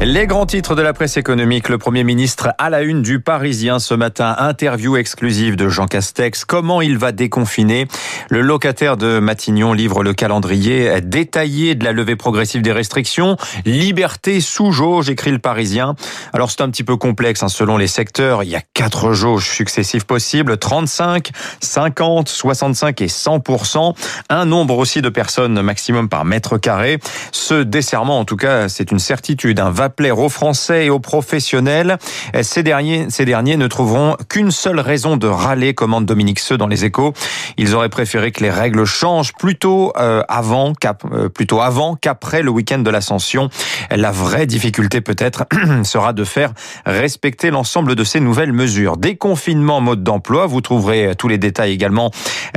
Les grands titres de la presse économique. Le Premier ministre à la une du Parisien ce matin. Interview exclusive de Jean Castex. Comment il va déconfiner? Le locataire de Matignon livre le calendrier détaillé de la levée progressive des restrictions. Liberté sous jauge, écrit le Parisien. Alors c'est un petit peu complexe hein, selon les secteurs. Il y a quatre jauges successives possibles. 35, 50, 65 et 100%. Un nombre aussi de personnes maximum par mètre carré. Ce en tout cas, c'est une certitude. Un va plaire aux Français et aux professionnels. Ces derniers, ces derniers ne trouveront qu'une seule raison de râler, commande Dominique Seux dans les échos. Ils auraient préféré que les règles changent plutôt euh, avant, euh, avant qu'après le week-end de l'ascension. La vraie difficulté peut-être sera de faire respecter l'ensemble de ces nouvelles mesures. Déconfinement, mode d'emploi. Vous trouverez tous les détails également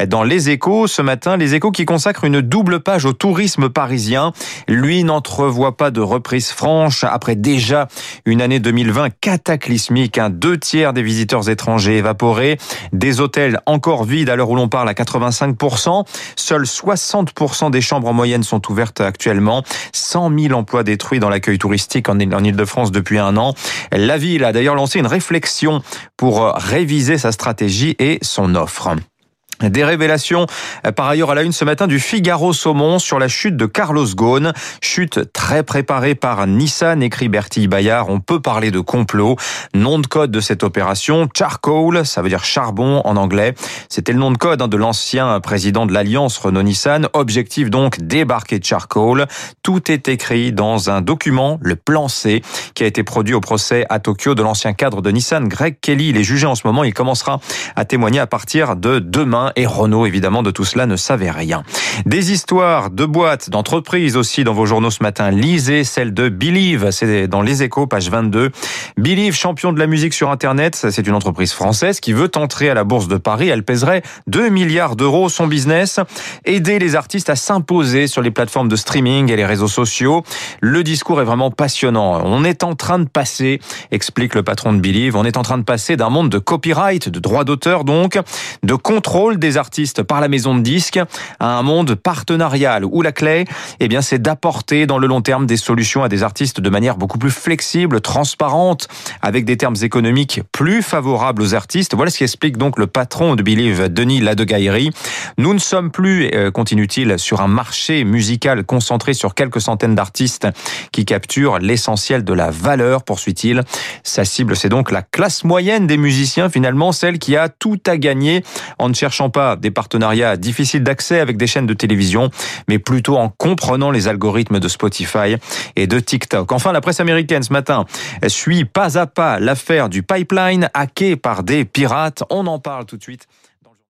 dans les échos. Ce matin, les échos qui consacrent une double page au tourisme parisien. Lui n'en n'entrevoit pas de reprise franche après déjà une année 2020 cataclysmique. Un deux tiers des visiteurs étrangers évaporés, des hôtels encore vides à l'heure où l'on parle à 85%. Seuls 60% des chambres en moyenne sont ouvertes actuellement. 100 000 emplois détruits dans l'accueil touristique en Ile-de-France depuis un an. La ville a d'ailleurs lancé une réflexion pour réviser sa stratégie et son offre. Des révélations euh, par ailleurs à la une ce matin du Figaro Saumon sur la chute de Carlos Ghosn. Chute très préparée par Nissan, écrit Bertille Bayard. On peut parler de complot. Nom de code de cette opération, Charcoal, ça veut dire charbon en anglais. C'était le nom de code hein, de l'ancien président de l'Alliance Renault-Nissan. Objectif donc, débarquer Charcoal. Tout est écrit dans un document, le plan C, qui a été produit au procès à Tokyo de l'ancien cadre de Nissan, Greg Kelly. Il est jugé en ce moment. Il commencera à témoigner à partir de demain et Renault, évidemment, de tout cela ne savait rien. Des histoires de boîtes, d'entreprises aussi dans vos journaux ce matin. Lisez celle de Believe, c'est dans Les Échos, page 22. Believe, champion de la musique sur Internet, c'est une entreprise française qui veut entrer à la Bourse de Paris. Elle pèserait 2 milliards d'euros son business. Aider les artistes à s'imposer sur les plateformes de streaming et les réseaux sociaux. Le discours est vraiment passionnant. On est en train de passer, explique le patron de Believe, on est en train de passer d'un monde de copyright, de droit d'auteur donc, de contrôle des artistes par la maison de disques à un monde partenarial où la clé, eh bien, c'est d'apporter dans le long terme des solutions à des artistes de manière beaucoup plus flexible, transparente, avec des termes économiques plus favorables aux artistes. Voilà ce qui explique donc le patron de Believe, Denis Ladegaillerie. Nous ne sommes plus, euh, continue-t-il, sur un marché musical concentré sur quelques centaines d'artistes qui capturent l'essentiel de la valeur, poursuit-il. Sa cible, c'est donc la classe moyenne des musiciens, finalement, celle qui a tout à gagner en ne pas des partenariats difficiles d'accès avec des chaînes de télévision, mais plutôt en comprenant les algorithmes de Spotify et de TikTok. Enfin, la presse américaine ce matin suit pas à pas l'affaire du pipeline hacké par des pirates. On en parle tout de suite